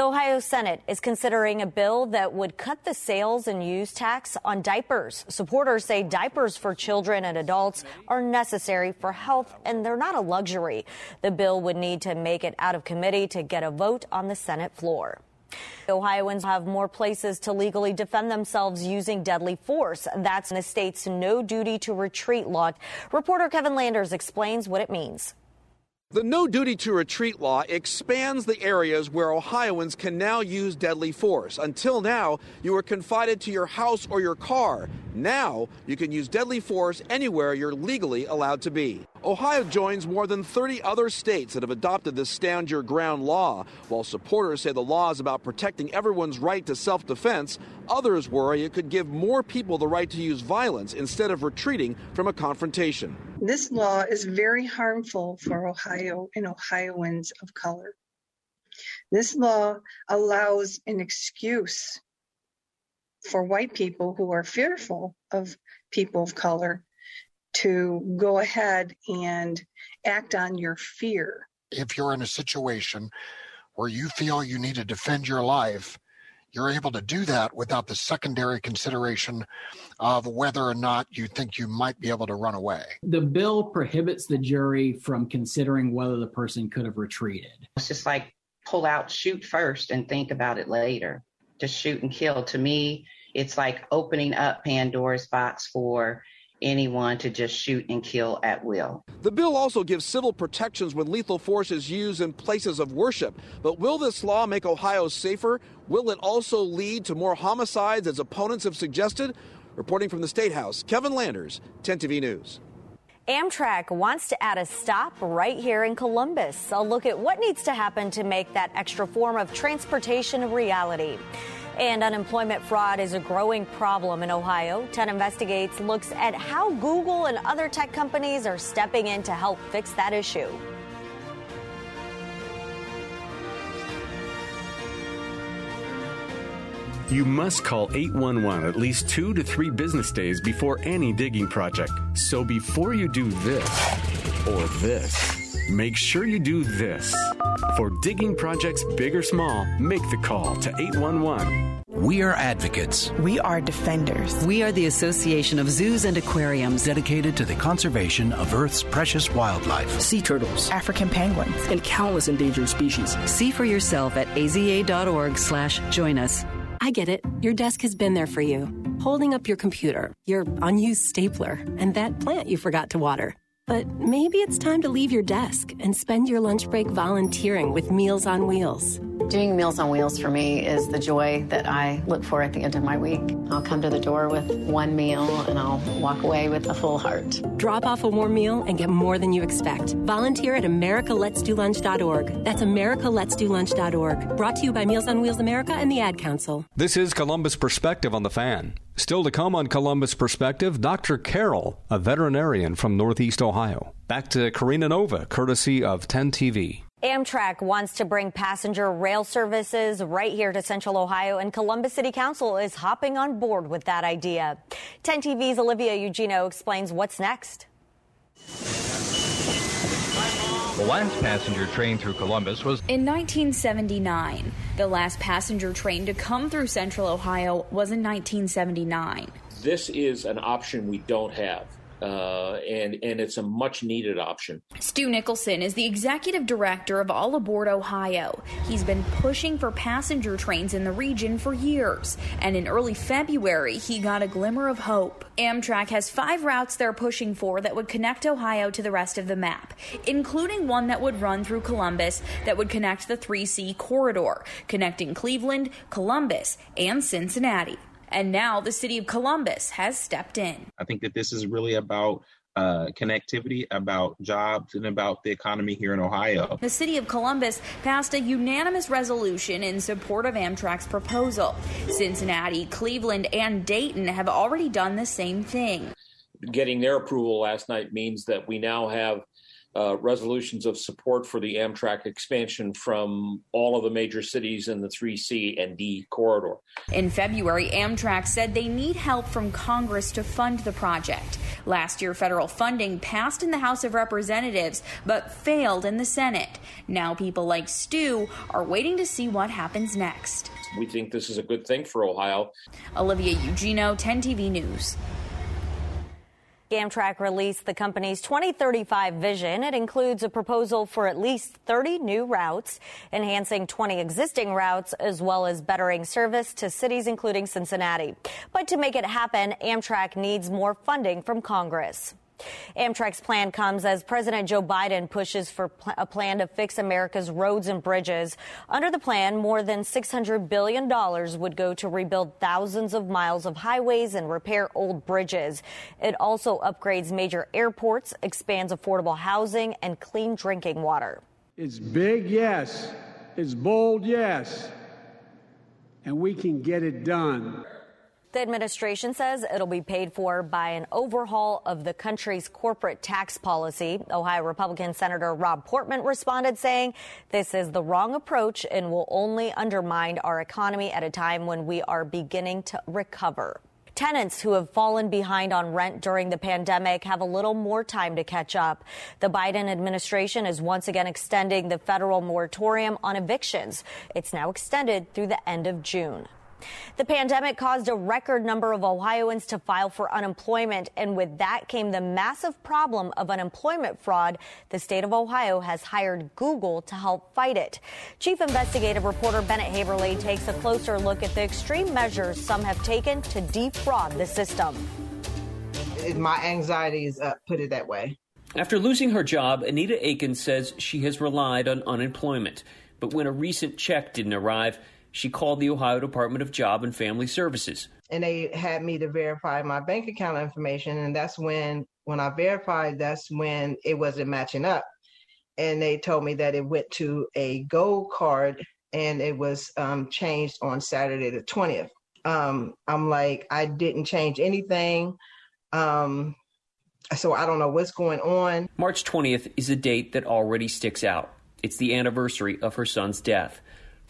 The Ohio Senate is considering a bill that would cut the sales and use tax on diapers. Supporters say diapers for children and adults are necessary for health and they're not a luxury. The bill would need to make it out of committee to get a vote on the Senate floor. Ohioans have more places to legally defend themselves using deadly force. That's in the state's no duty to retreat law. Reporter Kevin Landers explains what it means. The no duty to retreat law expands the areas where Ohioans can now use deadly force. Until now, you were confined to your house or your car. Now, you can use deadly force anywhere you're legally allowed to be. Ohio joins more than 30 other states that have adopted this stand your ground law. While supporters say the law is about protecting everyone's right to self defense, others worry it could give more people the right to use violence instead of retreating from a confrontation. This law is very harmful for Ohio and Ohioans of color. This law allows an excuse for white people who are fearful of people of color to go ahead and act on your fear. If you're in a situation where you feel you need to defend your life, you're able to do that without the secondary consideration of whether or not you think you might be able to run away. The bill prohibits the jury from considering whether the person could have retreated. It's just like pull out, shoot first, and think about it later. Just shoot and kill. To me, it's like opening up Pandora's box for anyone to just shoot and kill at will. The bill also gives civil protections when lethal force is used in places of worship. But will this law make Ohio safer? Will it also lead to more homicides as opponents have suggested? Reporting from the State House, Kevin Landers, 10 TV News. Amtrak wants to add a stop right here in Columbus. A look at what needs to happen to make that extra form of transportation a reality. And unemployment fraud is a growing problem in Ohio. 10 Investigates looks at how Google and other tech companies are stepping in to help fix that issue. You must call 811 at least two to three business days before any digging project. So before you do this or this, make sure you do this. For digging projects big or small, make the call to 811. We are advocates. We are defenders. We are the Association of Zoos and Aquariums dedicated to the conservation of Earth's precious wildlife. Sea turtles, African penguins, and countless endangered species. See for yourself at aza.org slash join us. I get it. Your desk has been there for you. Holding up your computer, your unused stapler, and that plant you forgot to water. But maybe it's time to leave your desk and spend your lunch break volunteering with Meals on Wheels. Doing Meals on Wheels for me is the joy that I look for at the end of my week. I'll come to the door with one meal and I'll walk away with a full heart. Drop off a warm meal and get more than you expect. Volunteer at americaletsdolunch.org. That's americaletsdolunch.org. Brought to you by Meals on Wheels America and the Ad Council. This is Columbus Perspective on the Fan. Still to come on Columbus Perspective, Dr. Carroll, a veterinarian from Northeast Ohio. Back to Karina Nova, courtesy of 10 TV. Amtrak wants to bring passenger rail services right here to Central Ohio, and Columbus City Council is hopping on board with that idea. 10 TV's Olivia Eugenio explains what's next. The last passenger train through Columbus was in 1979. The last passenger train to come through Central Ohio was in 1979. This is an option we don't have uh, and and it's a much needed option. Stu Nicholson is the executive director of All Aboard Ohio. He's been pushing for passenger trains in the region for years, and in early February he got a glimmer of hope. Amtrak has five routes they're pushing for that would connect Ohio to the rest of the map, including one that would run through Columbus that would connect the 3C corridor, connecting Cleveland, Columbus, and Cincinnati. And now the city of Columbus has stepped in. I think that this is really about uh, connectivity, about jobs, and about the economy here in Ohio. The city of Columbus passed a unanimous resolution in support of Amtrak's proposal. Cincinnati, Cleveland, and Dayton have already done the same thing. Getting their approval last night means that we now have uh, resolutions of support for the Amtrak expansion from all of the major cities in the 3C and D corridor. In February, Amtrak said they need help from Congress to fund the project. Last year, federal funding passed in the House of Representatives but failed in the Senate. Now, people like Stu are waiting to see what happens next. We think this is a good thing for Ohio. Olivia Eugenio, 10 TV News. Amtrak released the company's 2035 vision. It includes a proposal for at least 30 new routes, enhancing 20 existing routes, as well as bettering service to cities including Cincinnati. But to make it happen, Amtrak needs more funding from Congress. Amtrak's plan comes as President Joe Biden pushes for a plan to fix America's roads and bridges. Under the plan, more than $600 billion would go to rebuild thousands of miles of highways and repair old bridges. It also upgrades major airports, expands affordable housing, and clean drinking water. It's big, yes. It's bold, yes. And we can get it done. The administration says it'll be paid for by an overhaul of the country's corporate tax policy. Ohio Republican Senator Rob Portman responded saying this is the wrong approach and will only undermine our economy at a time when we are beginning to recover. Tenants who have fallen behind on rent during the pandemic have a little more time to catch up. The Biden administration is once again extending the federal moratorium on evictions. It's now extended through the end of June. The pandemic caused a record number of Ohioans to file for unemployment, and with that came the massive problem of unemployment fraud. The state of Ohio has hired Google to help fight it. Chief investigative reporter Bennett Haeberle takes a closer look at the extreme measures some have taken to defraud the system. My anxiety is up, put it that way. After losing her job, Anita Aiken says she has relied on unemployment. But when a recent check didn't arrive, she called the Ohio Department of Job and Family Services. And they had me to verify my bank account information. And that's when, when I verified, that's when it wasn't matching up. And they told me that it went to a gold card and it was um, changed on Saturday the 20th. Um, I'm like, I didn't change anything. Um, so I don't know what's going on. March 20th is a date that already sticks out. It's the anniversary of her son's death.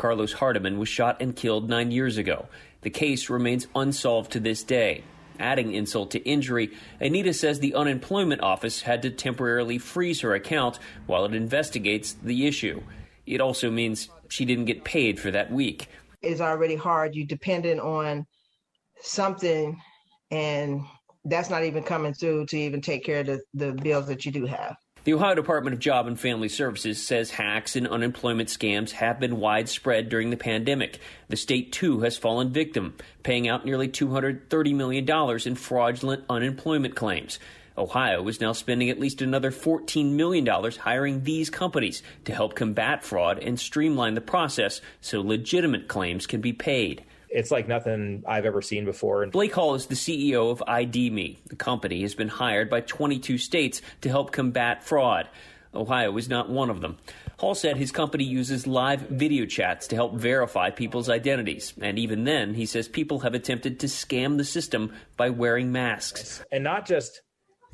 Carlos Hardiman was shot and killed nine years ago. The case remains unsolved to this day. Adding insult to injury, Anita says the unemployment office had to temporarily freeze her account while it investigates the issue. It also means she didn't get paid for that week. It's already hard. You're dependent on something, and that's not even coming through to even take care of the, the bills that you do have. The Ohio Department of Job and Family Services says hacks and unemployment scams have been widespread during the pandemic. The state, too, has fallen victim, paying out nearly $230 million in fraudulent unemployment claims. Ohio is now spending at least another $14 million hiring these companies to help combat fraud and streamline the process so legitimate claims can be paid. It's like nothing I've ever seen before. Blake Hall is the CEO of ID.me. The company has been hired by 22 states to help combat fraud. Ohio is not one of them. Hall said his company uses live video chats to help verify people's identities. And even then, he says people have attempted to scam the system by wearing masks. And not just,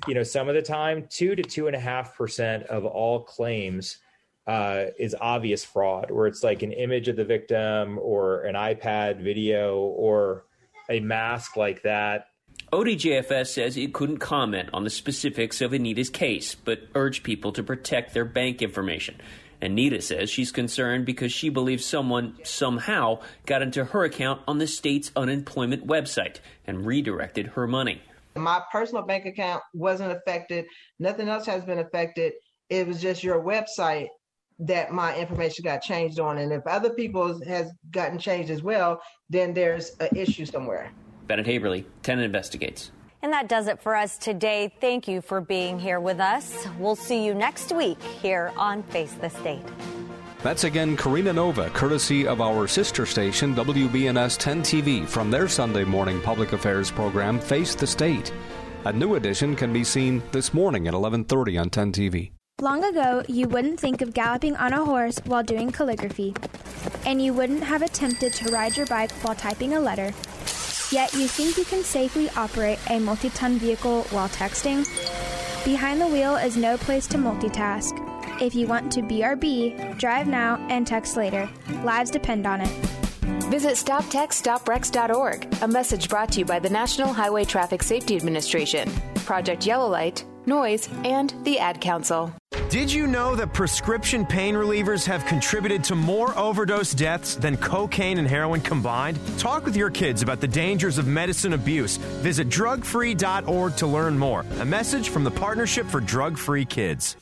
you know, some of the time, two to two and a half percent of all claims uh, is obvious fraud, where it's like an image of the victim or an iPad video or a mask like that. ODJFS says it couldn't comment on the specifics of Anita's case, but urged people to protect their bank information. Anita says she's concerned because she believes someone somehow got into her account on the state's unemployment website and redirected her money. My personal bank account wasn't affected. Nothing else has been affected. It was just your website that my information got changed on. And if other people's has gotten changed as well, then there's an issue somewhere. Bennett Haeberle, 10 Investigates. And that does it for us today. Thank you for being here with us. We'll see you next week here on Face the State. That's again Karina Nova, courtesy of our sister station, WBNS 10 TV, from their Sunday morning public affairs program, Face the State. A new edition can be seen this morning at 11:30 on 10 TV. Long ago, you wouldn't think of galloping on a horse while doing calligraphy, and you wouldn't have attempted to ride your bike while typing a letter. Yet you think you can safely operate a multi ton vehicle while texting? Behind the wheel is no place to multitask. If you want to BRB, drive now and text later. Lives depend on it. Visit StopTextStopWrecks.org. A message brought to you by the National Highway Traffic Safety Administration, Project Yellow Light, NOYS, and the Ad Council. Did you know that prescription pain relievers have contributed to more overdose deaths than cocaine and heroin combined? Talk with your kids about the dangers of medicine abuse. Visit drugfree.org to learn more. A message from the Partnership for Drug Free Kids.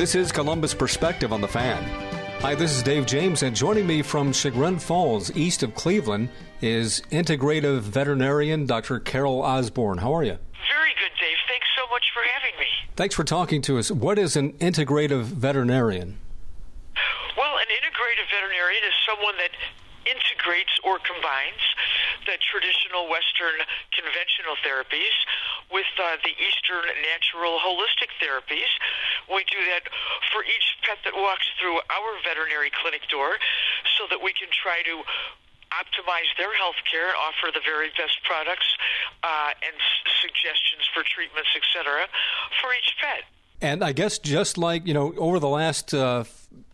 This is Columbus Perspective on the Fan. Hi, this is Dave James, and joining me from Chagrin Falls, east of Cleveland, is integrative veterinarian Dr. Carol Osborne. How are you? Very good, Dave. Thanks so much for having me. Thanks for talking to us. What is an integrative veterinarian? Well, an integrative veterinarian is someone that integrates or combines the traditional Western conventional therapies with uh, the Eastern natural holistic therapies. We do that for each pet that walks through our veterinary clinic door so that we can try to optimize their health care, offer the very best products uh, and s- suggestions for treatments, etc., for each pet. And I guess just like, you know, over the last uh,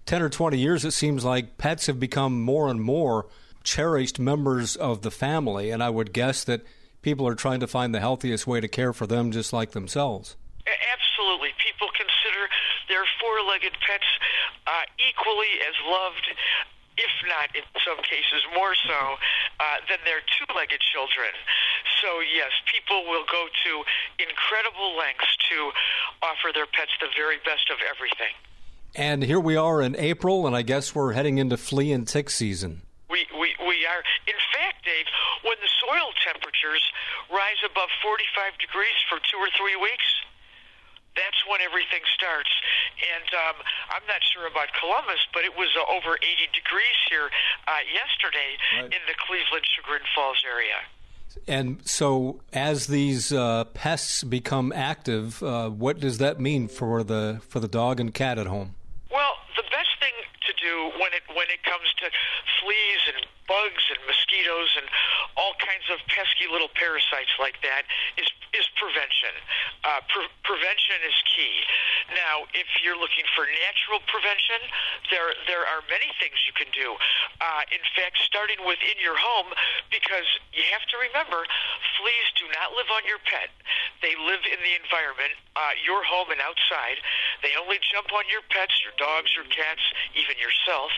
10 or 20 years, it seems like pets have become more and more cherished members of the family. And I would guess that people are trying to find the healthiest way to care for them just like themselves. Absolutely. People their four legged pets uh, equally as loved. If not, in some cases, more so uh, than their two legged children. So, yes, people will go to incredible lengths to offer their pets the very best of everything. And here we are in April, and I guess we're heading into flea and tick season. We, we, we are, in fact, Dave, when the soil temperatures rise above 45 degrees for two or three weeks, that's when everything starts. And um, I'm not sure about Columbus, but it was uh, over 80 degrees here uh, yesterday right. in the Cleveland Chagrin Falls area. And so, as these uh, pests become active, uh, what does that mean for the for the dog and cat at home? Well, the best do when it when it comes to fleas and bugs and mosquitoes and all kinds of pesky little parasites like that is is prevention. Uh, pre- prevention is key. Now, if you're looking for natural prevention, there there are many things you can do. Uh, in fact, starting within your home, because you have to remember, fleas do not live on your pet. They live in the environment, uh, your home and outside. They only jump on your pets, your dogs, your cats, even yourself,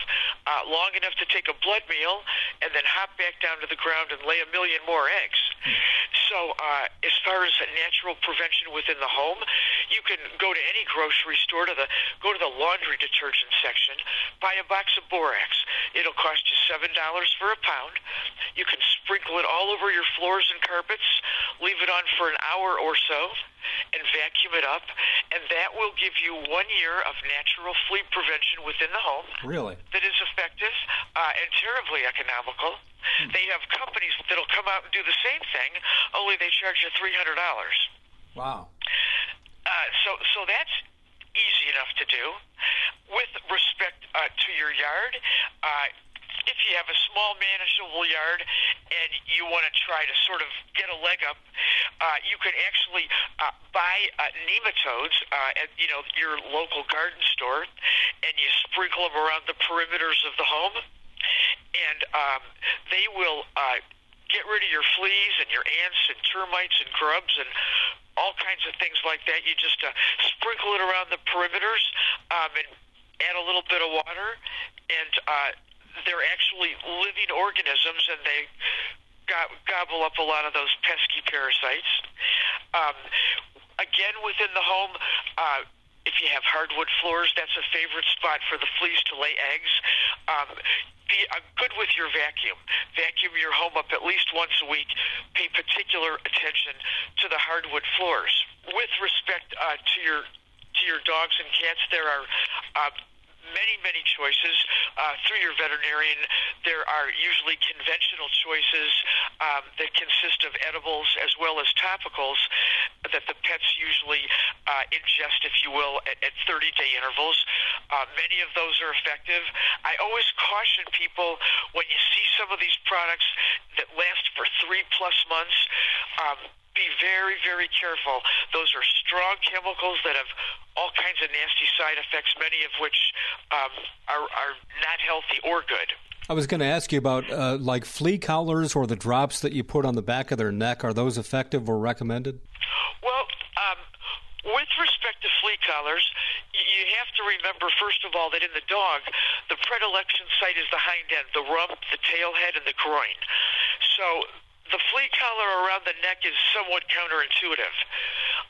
uh, long enough to take a blood meal and then hop back down to the ground and lay a million more eggs. So, uh, as far as natural prevention within the home, you can go to any grocery store to the go to the laundry detergent section, buy a box of borax. It'll cost you seven dollars for a pound. You can sprinkle it all over your floors and carpets, leave it on for an hour or so, and vacuum it up, and that will give you one year of natural flea prevention within the home. Really? That is effective uh, and terribly economical. Hmm. They have companies that'll come out and do the same thing, only they charge you three hundred dollars. Wow. Uh, so, so that's easy enough to do. With respect uh, to your yard, uh, if you have a small manageable yard and you want to try to sort of get a leg up, uh, you can actually uh, buy uh, nematodes uh, at you know your local garden store, and you sprinkle them around the perimeters of the home, and um, they will. Uh, get rid of your fleas and your ants and termites and grubs and all kinds of things like that. You just uh, sprinkle it around the perimeters um, and add a little bit of water, and uh, they're actually living organisms, and they go- gobble up a lot of those pesky parasites. Um, again, within the home. Uh, if you have hardwood floors, that's a favorite spot for the fleas to lay eggs. Um, be uh, good with your vacuum. Vacuum your home up at least once a week. Pay particular attention to the hardwood floors. With respect uh, to your to your dogs and cats, there are uh, many, many choices uh, through your veterinarian. There are usually conventional choices um, that consist of edibles as well as topicals that the pets usually uh, ingest, if you will, at, at 30 day intervals. Uh, many of those are effective. I always caution people when you see some of these products that last for three plus months. Um, be very, very careful. Those are strong chemicals that have all kinds of nasty side effects, many of which um, are, are not healthy or good. I was going to ask you about uh, like flea collars or the drops that you put on the back of their neck. Are those effective or recommended? Well, um, with respect to flea collars, you have to remember, first of all, that in the dog, the predilection site is the hind end, the rump, the tail head, and the groin. So the flea collar around the neck is somewhat counterintuitive.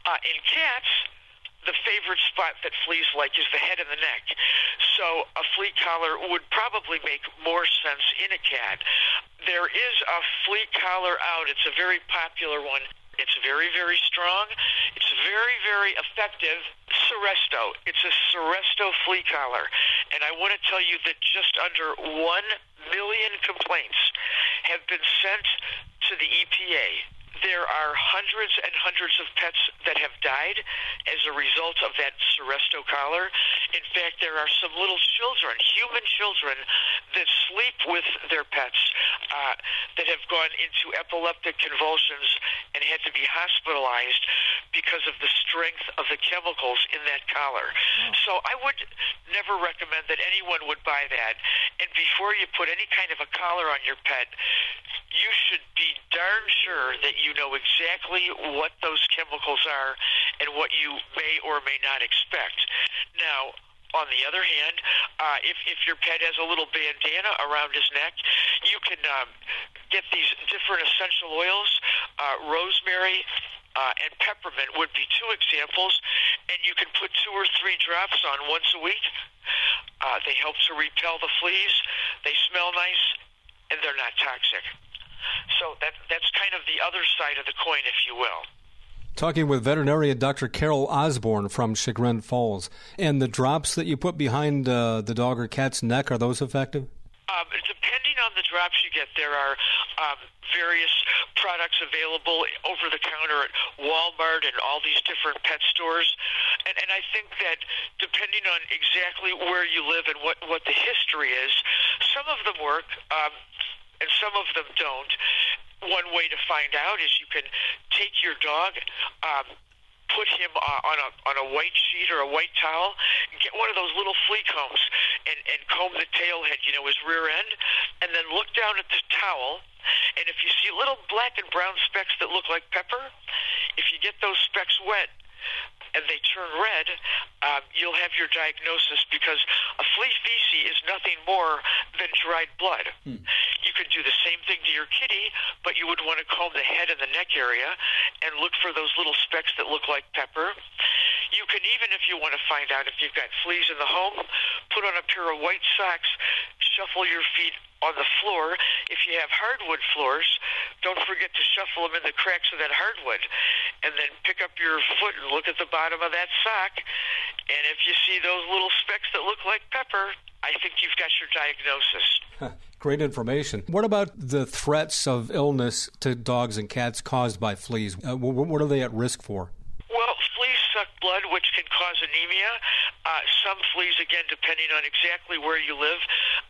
Uh, in cats, the favorite spot that fleas like is the head and the neck. So a flea collar would probably make more sense in a cat. There is a flea collar out. It's a very popular one. It's very, very strong. It's very, very effective. Seresto. It's a Seresto flea collar. And I want to tell you that just under 1 million complaints have been sent to the EPA there are hundreds and hundreds of pets that have died as a result of that Seresto collar. In fact, there are some little children, human children, that sleep with their pets uh, that have gone into epileptic convulsions and had to be hospitalized because of the strength of the chemicals in that collar. Oh. So I would never recommend that anyone would buy that. And before you put any kind of a collar on your pet, you should be darn sure that you know exactly what those chemicals are and what you may or may not expect. Now, on the other hand, uh, if, if your pet has a little bandana around his neck, you can um, get these different essential oils. Uh, rosemary uh, and peppermint would be two examples, and you can put two or three drops on once a week. Uh, they help to repel the fleas. They smell nice, and they're not toxic. So that that's kind of the other side of the coin, if you will. Talking with veterinarian Dr. Carol Osborne from Chagrin Falls. And the drops that you put behind uh, the dog or cat's neck, are those effective? Um, depending on the drops you get, there are um, various products available over the counter at Walmart and all these different pet stores. And, and I think that depending on exactly where you live and what, what the history is, some of them work. Um, and some of them don't. One way to find out is you can take your dog, um, put him uh, on a on a white sheet or a white towel, get one of those little flea combs, and and comb the tail head, you know, his rear end, and then look down at the towel. And if you see little black and brown specks that look like pepper, if you get those specks wet, and they turn red, um, you'll have your diagnosis because a flea feces is nothing more than dried blood. Hmm. You could do the same thing to your kitty, but you would want to comb the head and the neck area and look for those little specks that look like pepper. You can even, if you want to find out if you've got fleas in the home, put on a pair of white socks, shuffle your feet on the floor. If you have hardwood floors, don't forget to shuffle them in the cracks of that hardwood. And then pick up your foot and look at the bottom of that sock. And if you see those little specks that look like pepper, I think you've got your diagnosis. Great information. What about the threats of illness to dogs and cats caused by fleas? Uh, what are they at risk for? Blood, which can cause anemia. Uh, some fleas, again, depending on exactly where you live,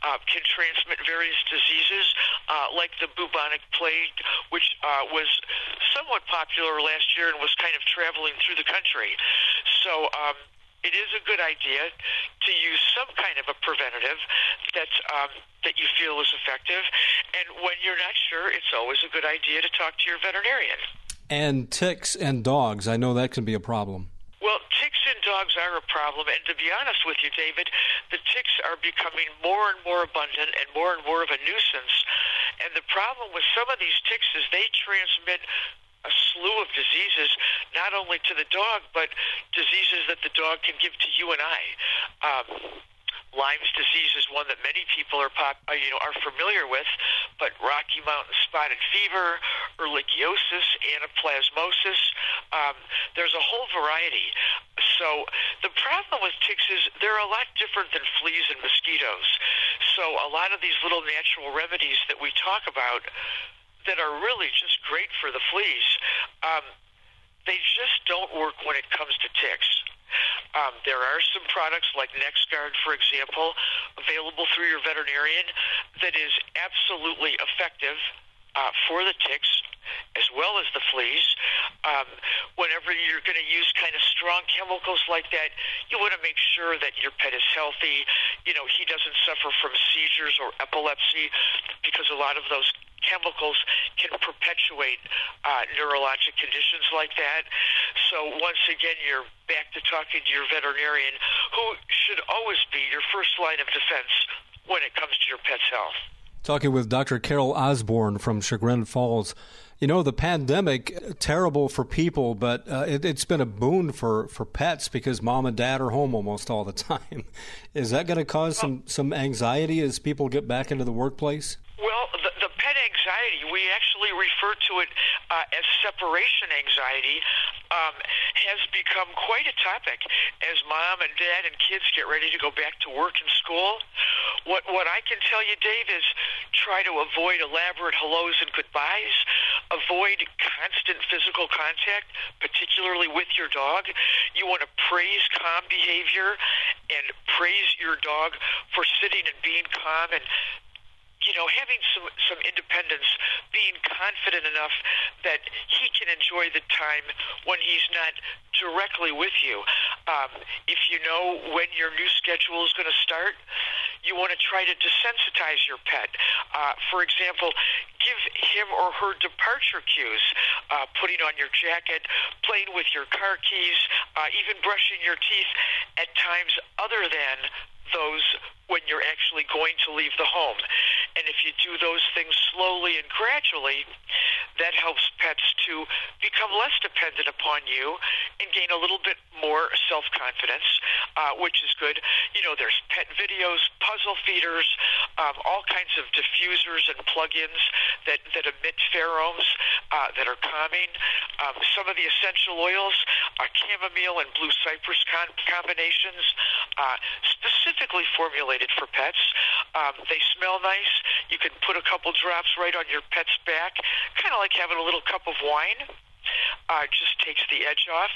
uh, can transmit various diseases, uh, like the bubonic plague, which uh, was somewhat popular last year and was kind of traveling through the country. So, um, it is a good idea to use some kind of a preventative that um, that you feel is effective. And when you're not sure, it's always a good idea to talk to your veterinarian and ticks and dogs. I know that can be a problem. Well, ticks and dogs are a problem, and to be honest with you, David, the ticks are becoming more and more abundant and more and more of a nuisance. And the problem with some of these ticks is they transmit a slew of diseases, not only to the dog, but diseases that the dog can give to you and I. Um, Lyme's disease is one that many people are pop, uh, you know are familiar with, but Rocky Mountain spotted fever, ehrlichiosis, anaplasmosis. Um, there's a whole variety. So the problem with ticks is they're a lot different than fleas and mosquitoes. So a lot of these little natural remedies that we talk about that are really just great for the fleas, um, they just don't work when it comes to ticks. Um, there are some products like NexGard, for example, available through your veterinarian that is absolutely effective uh, for the ticks as well as the fleas. Um, whenever you're going to use kind of strong chemicals like that, you want to make sure that your pet is healthy. You know, he doesn't suffer from seizures or epilepsy because a lot of those chemicals can perpetuate uh, neurologic conditions like that. So once again, you're back to talking to your veterinarian, who should always be your first line of defense when it comes to your pet's health. Talking with Dr. Carol Osborne from Chagrin Falls. You know, the pandemic, terrible for people, but uh, it, has been a boon for, for pets because mom and dad are home almost all the <laughs> time. Is that going to cause some, some anxiety as people get back into the workplace? Well, the, the pet anxiety, we actually refer to it uh, as separation anxiety, um, has become quite a topic as mom and dad and kids get ready to go back to work and school. What what I can tell you, Dave, is try to avoid elaborate hellos and goodbyes. Avoid constant physical contact, particularly with your dog. You want to praise calm behavior and praise your dog for sitting and being calm and you know, having some some independence, being confident enough that he can enjoy the time when he's not directly with you. Um, if you know when your new schedule is going to start, you want to try to desensitize your pet. Uh, for example, give him or her departure cues, uh, putting on your jacket, playing with your car keys, uh, even brushing your teeth at times other than those when you're actually going to leave the home. And if you do those things slowly and gradually, that helps pets to become less dependent upon you and gain a little bit more self confidence, uh, which is good. You know, there's pet videos, puzzle feeders, um, all kinds of diffusers and plugins that, that emit pheromones uh, that are calming. Um, some of the essential oils, uh, chamomile and blue cypress con- combinations, uh, specifically formulated for pets. Um, they smell nice. You can put a couple drops right on your pet's back, kind of like having a little cup of wine. Uh, just takes the edge off.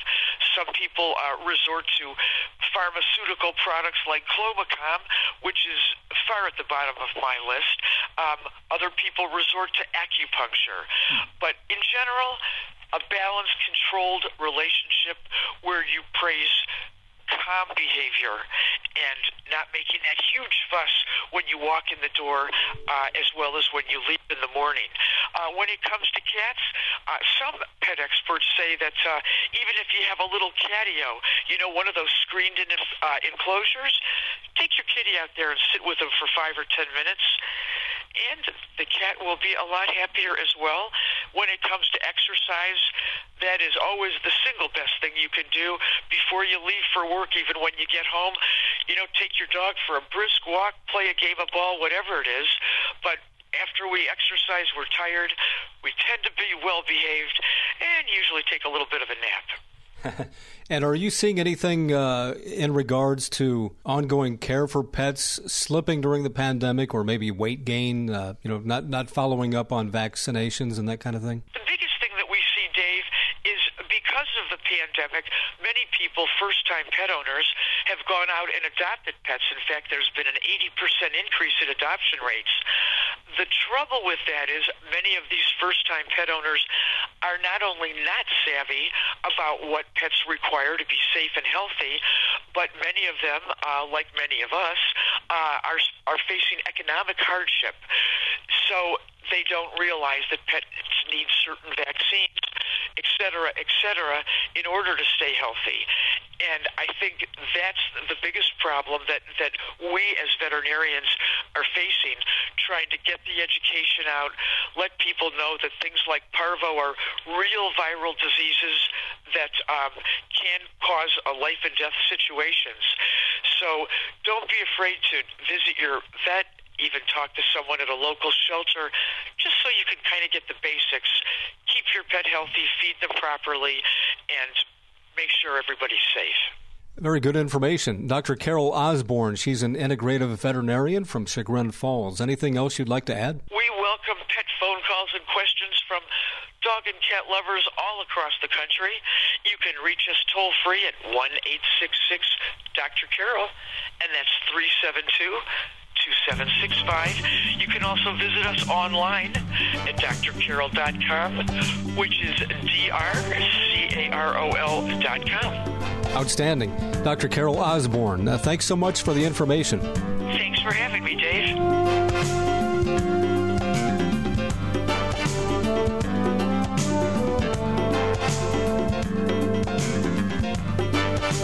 Some people uh, resort to pharmaceutical products like Clomicalm, which is far at the bottom of my list. Um, other people resort to acupuncture. But in general, a balanced, controlled relationship where you praise calm behavior and not making that huge fuss when you walk in the door uh, as well as when you leave in the morning. Uh, when it comes to cats, uh, some pet experts say that uh, even if you have a little catio, you know, one of those screened in uh, enclosures, take your kitty out there and sit with them for five or ten minutes and the cat will be a lot happier as well. When it comes to exercise, that is always the single best thing you can do before you leave for work, even when you get home. You know, take your dog for a brisk walk, play a game of ball, whatever it is. But after we exercise, we're tired. We tend to be well behaved and usually take a little bit of a nap. <laughs> and are you seeing anything uh, in regards to ongoing care for pets slipping during the pandemic, or maybe weight gain? Uh, you know, not not following up on vaccinations and that kind of thing. The biggest thing that we see, Dave, is because of the pandemic, many people, first-time pet owners, have gone out and adopted pets. In fact, there's been an 80% increase in adoption rates. The trouble with that is many of these first-time pet owners are not only not savvy about what pets require to be safe and healthy, but many of them, uh, like many of us, uh, are are facing economic hardship. So they don't realize that pets need certain vaccines, et cetera, et cetera, in order to stay healthy. And I think that's the biggest problem that, that we as veterinarians are facing, trying to get the education out, let people know that things like parvo are real viral diseases that um, can cause a life and death situations. So don't be afraid to visit your vet even talk to someone at a local shelter, just so you can kind of get the basics. Keep your pet healthy, feed them properly, and make sure everybody's safe. Very good information. Dr. Carol Osborne, she's an integrative veterinarian from Chagrin Falls. Anything else you'd like to add? We welcome pet phone calls and questions from dog and cat lovers all across the country. You can reach us toll free at 1 866 Dr. Carol, and that's 372 2765. You can also visit us online at drcarol.com, which is D R C A R O L.com. Outstanding. Dr. Carol Osborne, uh, thanks so much for the information. Thanks for having me, Dave.